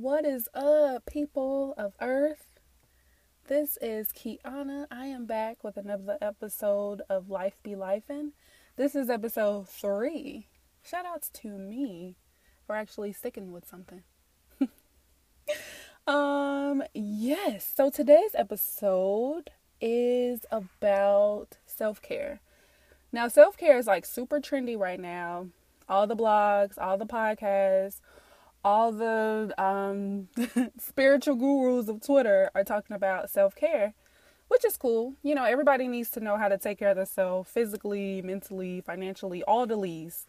What is up, people of Earth? This is Kiana. I am back with another episode of Life Be Lifin'. This is episode three. Shout outs to me for actually sticking with something. um, yes. So today's episode is about self care. Now, self care is like super trendy right now. All the blogs, all the podcasts, all the um, spiritual gurus of Twitter are talking about self care, which is cool. You know, everybody needs to know how to take care of themselves physically, mentally, financially, all the leads.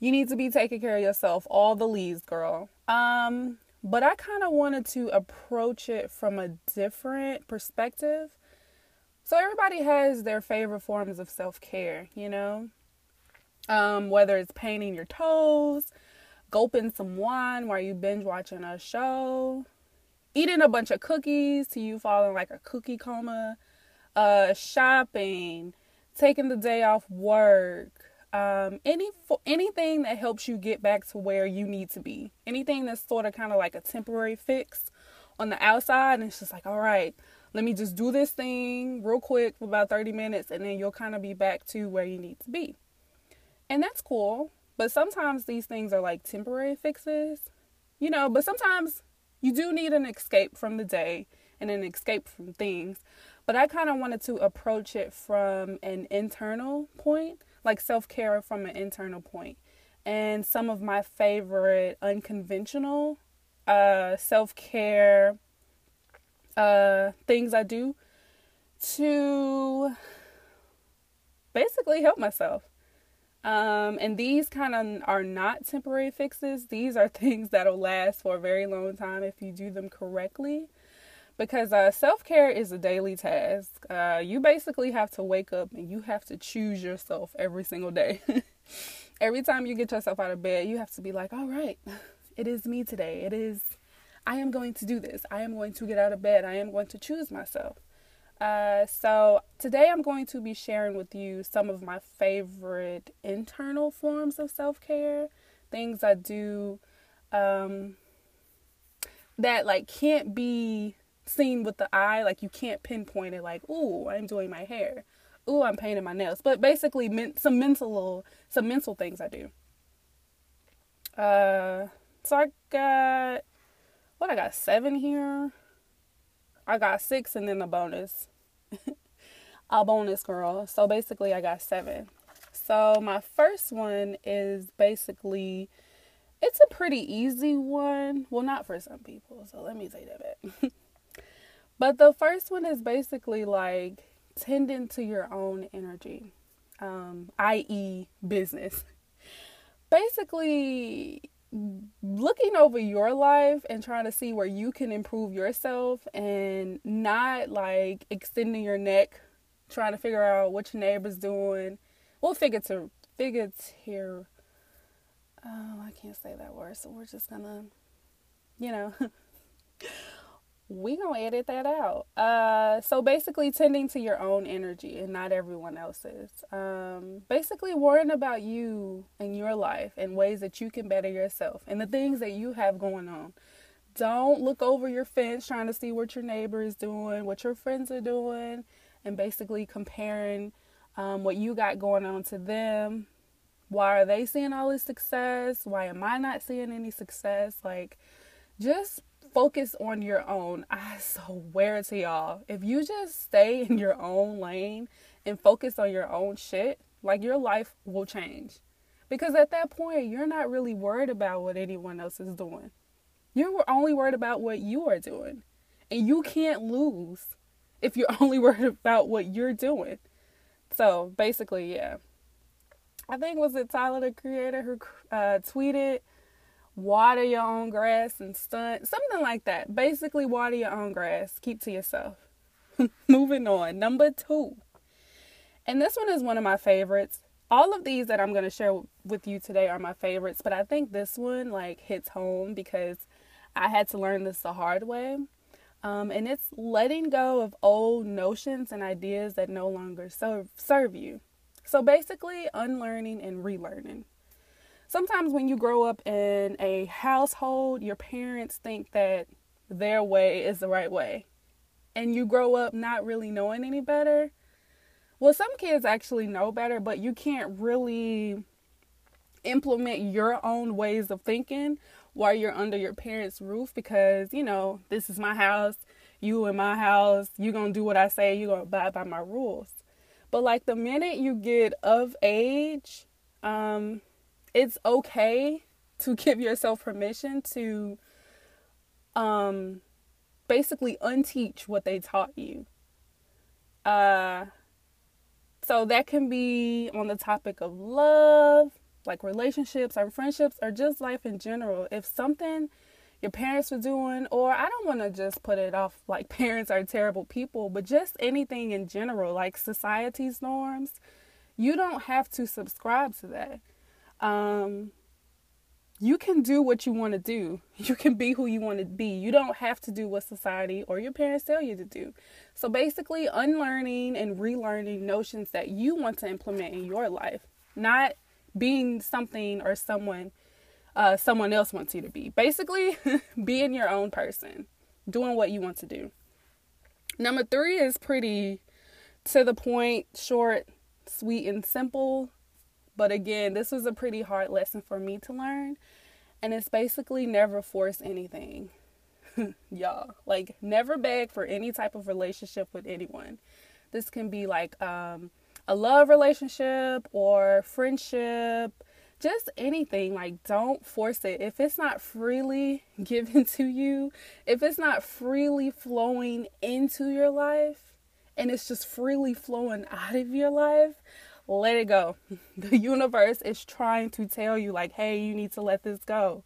You need to be taking care of yourself, all the leads, girl. Um, but I kind of wanted to approach it from a different perspective. So everybody has their favorite forms of self care, you know, um, whether it's painting your toes gulping some wine while you binge watching a show, eating a bunch of cookies to you falling like a cookie coma, uh, shopping, taking the day off work, um, any anything that helps you get back to where you need to be, anything that's sort of kind of like a temporary fix on the outside, and it's just like, all right, let me just do this thing real quick for about 30 minutes, and then you'll kind of be back to where you need to be. And that's cool. But sometimes these things are like temporary fixes, you know, but sometimes you do need an escape from the day and an escape from things. But I kind of wanted to approach it from an internal point, like self care from an internal point. And some of my favorite unconventional uh, self care uh, things I do to basically help myself. Um, and these kind of are not temporary fixes. These are things that'll last for a very long time if you do them correctly. Because uh, self care is a daily task. Uh, you basically have to wake up and you have to choose yourself every single day. every time you get yourself out of bed, you have to be like, all right, it is me today. It is, I am going to do this. I am going to get out of bed. I am going to choose myself. Uh, so today I'm going to be sharing with you some of my favorite internal forms of self care, things I do um, that like can't be seen with the eye, like you can't pinpoint it. Like, ooh, I'm doing my hair. Ooh, I'm painting my nails. But basically, men- some mental, some mental things I do. Uh, so I got what I got seven here. I got six and then a bonus. a bonus girl. So basically, I got seven. So my first one is basically, it's a pretty easy one. Well, not for some people. So let me say that back. but the first one is basically like tending to your own energy, um, i.e., business. Basically, looking over your life and trying to see where you can improve yourself and not like extending your neck trying to figure out what your neighbor's doing. Well figure here oh i can't say that word so we're just gonna you know we gonna edit that out. Uh, so basically, tending to your own energy and not everyone else's. Um, basically, worrying about you and your life and ways that you can better yourself and the things that you have going on. Don't look over your fence trying to see what your neighbor is doing, what your friends are doing, and basically comparing um, what you got going on to them. Why are they seeing all this success? Why am I not seeing any success? Like, just focus on your own. I swear to y'all, if you just stay in your own lane and focus on your own shit, like your life will change. Because at that point, you're not really worried about what anyone else is doing. You're only worried about what you are doing. And you can't lose if you're only worried about what you're doing. So basically, yeah. I think was it Tyler the Creator who uh, tweeted water your own grass and stunt, something like that. Basically, water your own grass. Keep to yourself. Moving on. Number two. And this one is one of my favorites. All of these that I'm going to share with you today are my favorites, but I think this one like hits home because I had to learn this the hard way. Um, and it's letting go of old notions and ideas that no longer serve, serve you. So basically, unlearning and relearning. Sometimes when you grow up in a household, your parents think that their way is the right way. And you grow up not really knowing any better. Well, some kids actually know better, but you can't really implement your own ways of thinking while you're under your parents' roof because, you know, this is my house, you in my house, you're going to do what I say, you're going to abide by my rules. But like the minute you get of age, um, it's okay to give yourself permission to um basically unteach what they taught you. Uh so that can be on the topic of love, like relationships or friendships or just life in general. If something your parents were doing, or I don't want to just put it off like parents are terrible people, but just anything in general, like society's norms, you don't have to subscribe to that. Um, you can do what you want to do. You can be who you want to be. You don't have to do what society or your parents tell you to do. So basically, unlearning and relearning notions that you want to implement in your life, not being something or someone uh, someone else wants you to be. Basically, being your own person, doing what you want to do. Number three is pretty to the point, short, sweet, and simple. But again, this was a pretty hard lesson for me to learn. And it's basically never force anything. Y'all, like, never beg for any type of relationship with anyone. This can be like um, a love relationship or friendship just anything like don't force it if it's not freely given to you if it's not freely flowing into your life and it's just freely flowing out of your life let it go the universe is trying to tell you like hey you need to let this go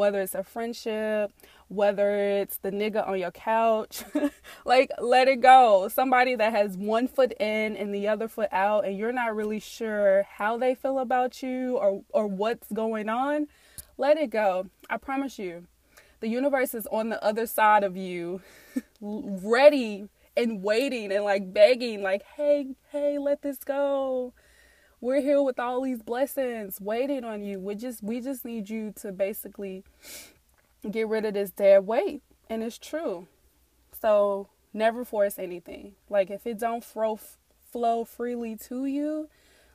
whether it's a friendship, whether it's the nigga on your couch. like, let it go. Somebody that has one foot in and the other foot out, and you're not really sure how they feel about you or, or what's going on, let it go. I promise you, the universe is on the other side of you, ready and waiting and like begging, like, hey, hey, let this go we're here with all these blessings waiting on you. We just we just need you to basically get rid of this dead weight. And it's true. So never force anything. Like if it don't flow flow freely to you,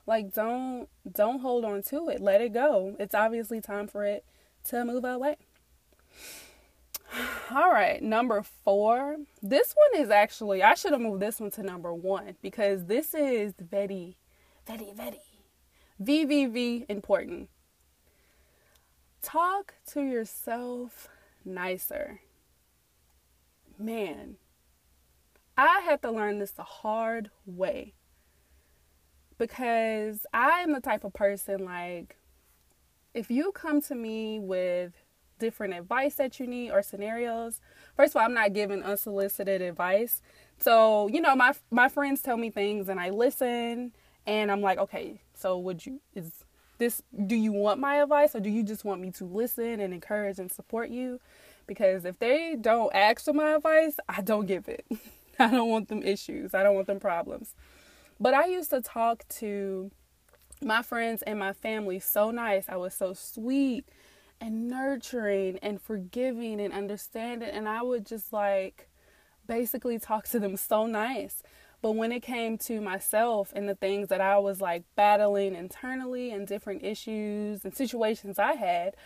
like don't don't hold on to it. Let it go. It's obviously time for it to move away. All right, number four. This one is actually, I should have moved this one to number one because this is very very, very, VVV important. Talk to yourself nicer. Man, I had to learn this the hard way because I am the type of person like, if you come to me with different advice that you need or scenarios, first of all, I'm not giving unsolicited advice. So, you know, my my friends tell me things and I listen and I'm like, okay, so would you is this do you want my advice or do you just want me to listen and encourage and support you? Because if they don't ask for my advice, I don't give it. I don't want them issues. I don't want them problems. But I used to talk to my friends and my family so nice. I was so sweet and nurturing and forgiving and understanding and I would just like basically talk to them so nice. But when it came to myself and the things that I was like battling internally and different issues and situations I had,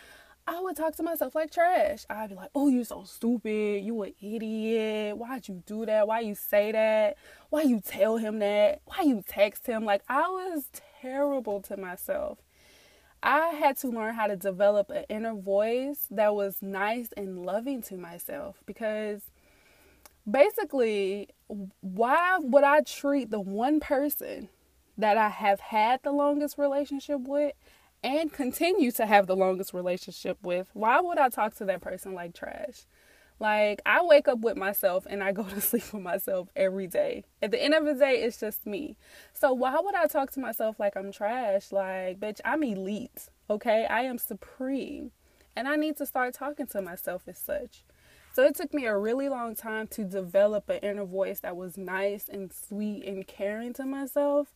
I would talk to myself like trash. I'd be like, "Oh, you so stupid. You an idiot. Why'd you do that? Why you say that? Why you tell him that? Why you text him?" Like I was terrible to myself. I had to learn how to develop an inner voice that was nice and loving to myself because basically, why would I treat the one person that I have had the longest relationship with and continue to have the longest relationship with? Why would I talk to that person like trash? Like, I wake up with myself and I go to sleep with myself every day. At the end of the day, it's just me. So, why would I talk to myself like I'm trash? Like, bitch, I'm elite, okay? I am supreme. And I need to start talking to myself as such. So it took me a really long time to develop an inner voice that was nice and sweet and caring to myself.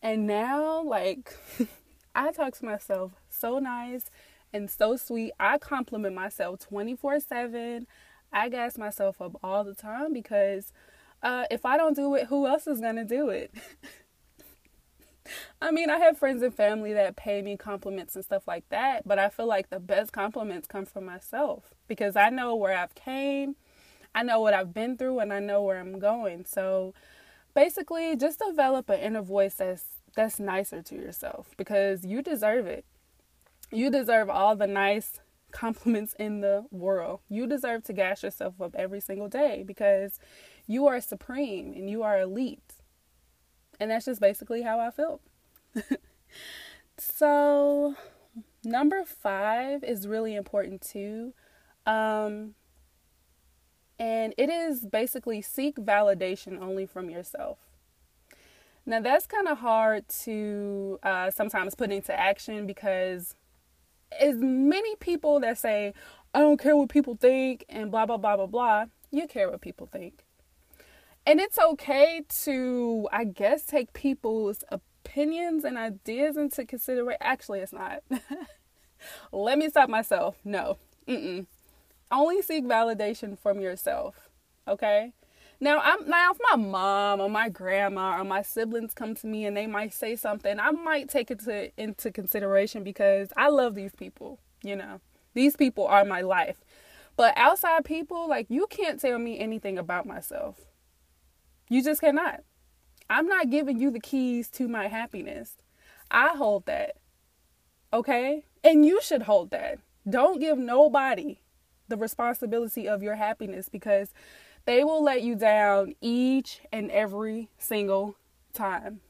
And now, like, I talk to myself so nice and so sweet. I compliment myself 24 7. I gas myself up all the time because uh, if I don't do it, who else is going to do it? I mean, I have friends and family that pay me compliments and stuff like that, but I feel like the best compliments come from myself because I know where I've came, I know what I've been through, and I know where I'm going. So basically, just develop an inner voice that's that's nicer to yourself because you deserve it. You deserve all the nice compliments in the world. You deserve to gas yourself up every single day because you are supreme and you are elite. And that's just basically how I felt. so, number five is really important too. Um, and it is basically seek validation only from yourself. Now, that's kind of hard to uh, sometimes put into action because as many people that say, I don't care what people think and blah, blah, blah, blah, blah, you care what people think. And it's okay to, I guess, take people's opinions and ideas into consideration. Actually, it's not. Let me stop myself. No. Mm-mm. Only seek validation from yourself. Okay? Now, I'm now if my mom or my grandma or my siblings come to me and they might say something, I might take it to, into consideration because I love these people, you know. These people are my life. But outside people, like you can't tell me anything about myself. You just cannot. I'm not giving you the keys to my happiness. I hold that. Okay? And you should hold that. Don't give nobody the responsibility of your happiness because they will let you down each and every single time.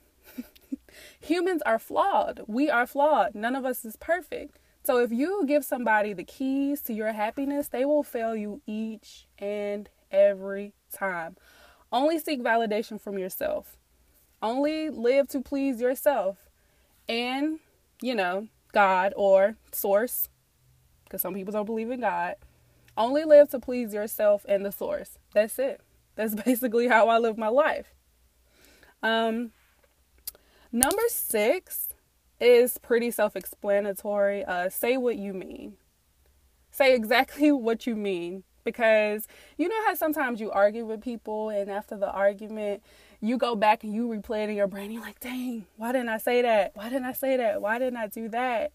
Humans are flawed. We are flawed. None of us is perfect. So if you give somebody the keys to your happiness, they will fail you each and every time. Only seek validation from yourself. Only live to please yourself and, you know, God or source, because some people don't believe in God. Only live to please yourself and the source. That's it. That's basically how I live my life. Um, number six is pretty self explanatory. Uh, say what you mean. Say exactly what you mean because you know how sometimes you argue with people and after the argument you go back and you replay it in your brain you're like dang why didn't i say that why didn't i say that why didn't i do that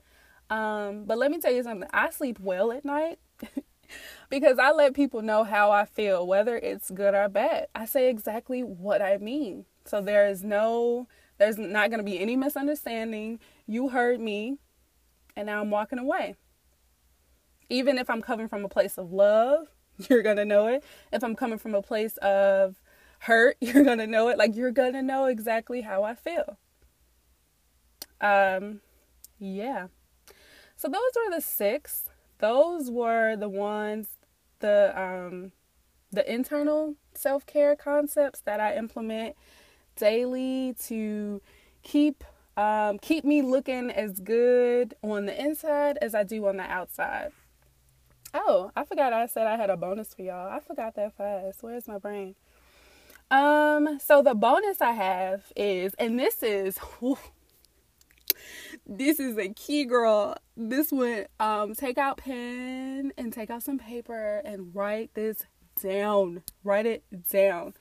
um, but let me tell you something i sleep well at night because i let people know how i feel whether it's good or bad i say exactly what i mean so there is no there's not going to be any misunderstanding you heard me and now i'm walking away even if I'm coming from a place of love, you're going to know it. If I'm coming from a place of hurt, you're going to know it. Like you're going to know exactly how I feel. Um yeah. So those were the six. Those were the ones the um the internal self-care concepts that I implement daily to keep um, keep me looking as good on the inside as I do on the outside. Oh, I forgot I said I had a bonus for y'all. I forgot that fast. Where's my brain? Um, so the bonus I have is, and this is, this is a key girl. This would um take out pen and take out some paper and write this down. Write it down.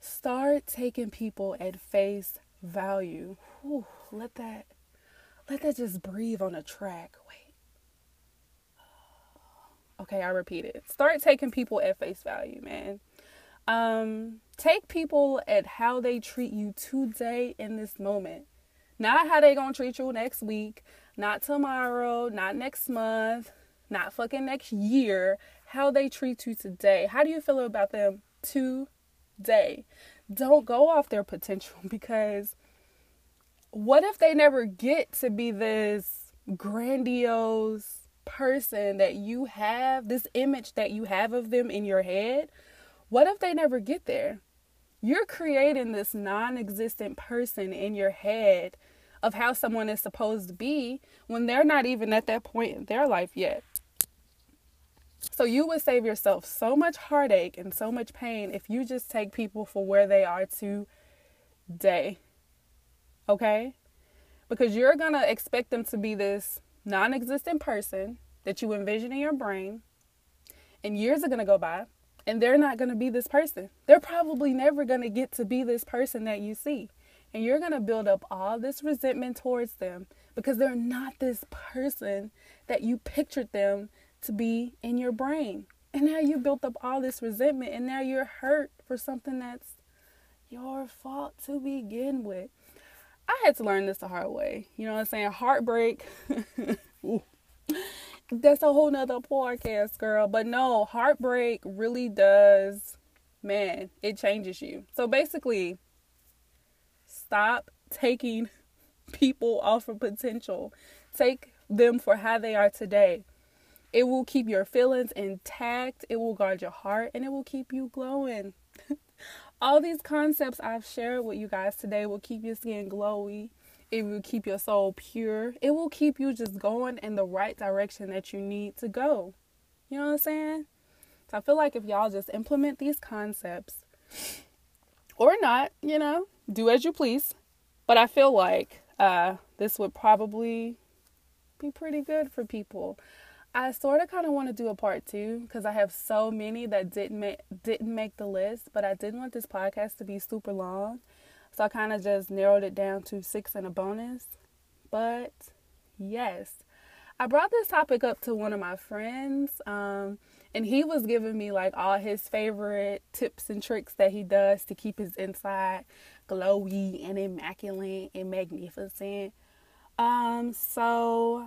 Start taking people at face value. Whew, let that let that just breathe on a track. Wait. Okay, I repeat it. Start taking people at face value, man. Um, take people at how they treat you today in this moment. Not how they gonna treat you next week, not tomorrow, not next month, not fucking next year. How they treat you today. How do you feel about them today? Don't go off their potential because what if they never get to be this grandiose person that you have, this image that you have of them in your head, what if they never get there? You're creating this non existent person in your head of how someone is supposed to be when they're not even at that point in their life yet. So you would save yourself so much heartache and so much pain if you just take people for where they are today. Okay? Because you're going to expect them to be this non existent person that you envision in your brain, and years are going to go by, and they're not going to be this person. They're probably never going to get to be this person that you see. And you're going to build up all this resentment towards them because they're not this person that you pictured them to be in your brain. And now you built up all this resentment, and now you're hurt for something that's your fault to begin with. I had to learn this the hard way. You know what I'm saying? Heartbreak. That's a whole nother podcast, girl. But no, heartbreak really does, man, it changes you. So basically, stop taking people off of potential. Take them for how they are today. It will keep your feelings intact, it will guard your heart, and it will keep you glowing. All these concepts I've shared with you guys today will keep your skin glowy. It will keep your soul pure. It will keep you just going in the right direction that you need to go. You know what I'm saying? So I feel like if y'all just implement these concepts or not, you know, do as you please. But I feel like uh, this would probably be pretty good for people. I sort of kind of want to do a part two because I have so many that didn't make didn't make the list, but I didn't want this podcast to be super long, so I kind of just narrowed it down to six and a bonus. But yes, I brought this topic up to one of my friends, um, and he was giving me like all his favorite tips and tricks that he does to keep his inside glowy and immaculate and magnificent. Um, so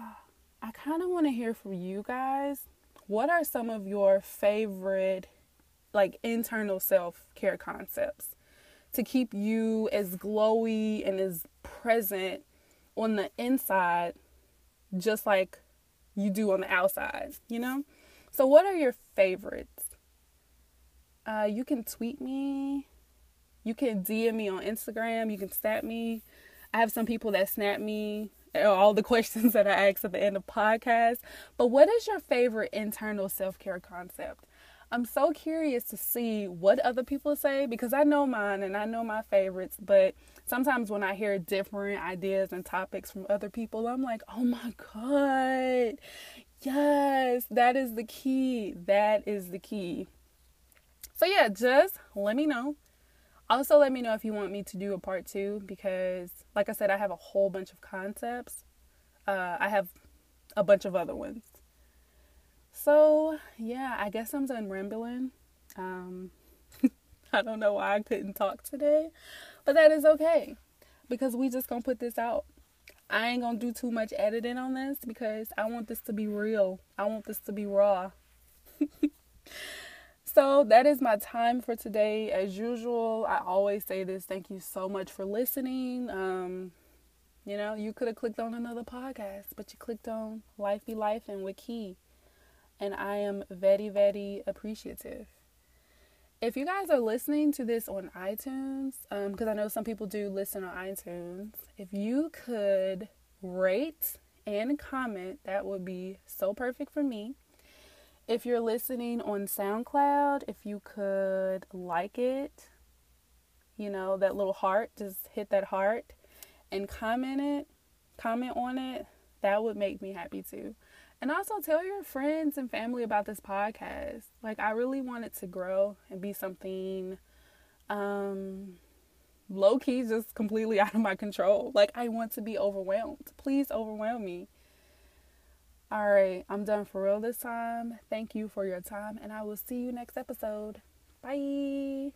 I kind of want to hear from you guys. What are some of your favorite, like, internal self care concepts to keep you as glowy and as present on the inside, just like you do on the outside, you know? So, what are your favorites? Uh, you can tweet me, you can DM me on Instagram, you can snap me. I have some people that snap me all the questions that I ask at the end of podcast. But what is your favorite internal self care concept? I'm so curious to see what other people say because I know mine and I know my favorites, but sometimes when I hear different ideas and topics from other people, I'm like, oh my God, yes, that is the key. That is the key. So, yeah, just let me know also, let me know if you want me to do a part two because, like I said, I have a whole bunch of concepts. Uh, I have a bunch of other ones. So, yeah, I guess I'm done rambling. Um, I don't know why I couldn't talk today, but that is okay because we just gonna put this out. I ain't gonna do too much editing on this because I want this to be real. I want this to be raw. So that is my time for today. As usual, I always say this. Thank you so much for listening. Um, you know, you could have clicked on another podcast, but you clicked on Life Be Lifin' Wiki. And I am very, very appreciative. If you guys are listening to this on iTunes, because um, I know some people do listen on iTunes, if you could rate and comment, that would be so perfect for me. If you're listening on SoundCloud, if you could like it, you know, that little heart, just hit that heart and comment it, comment on it, that would make me happy too. And also tell your friends and family about this podcast. Like I really want it to grow and be something um low key just completely out of my control. Like I want to be overwhelmed. Please overwhelm me. All right, I'm done for real this time. Thank you for your time, and I will see you next episode. Bye.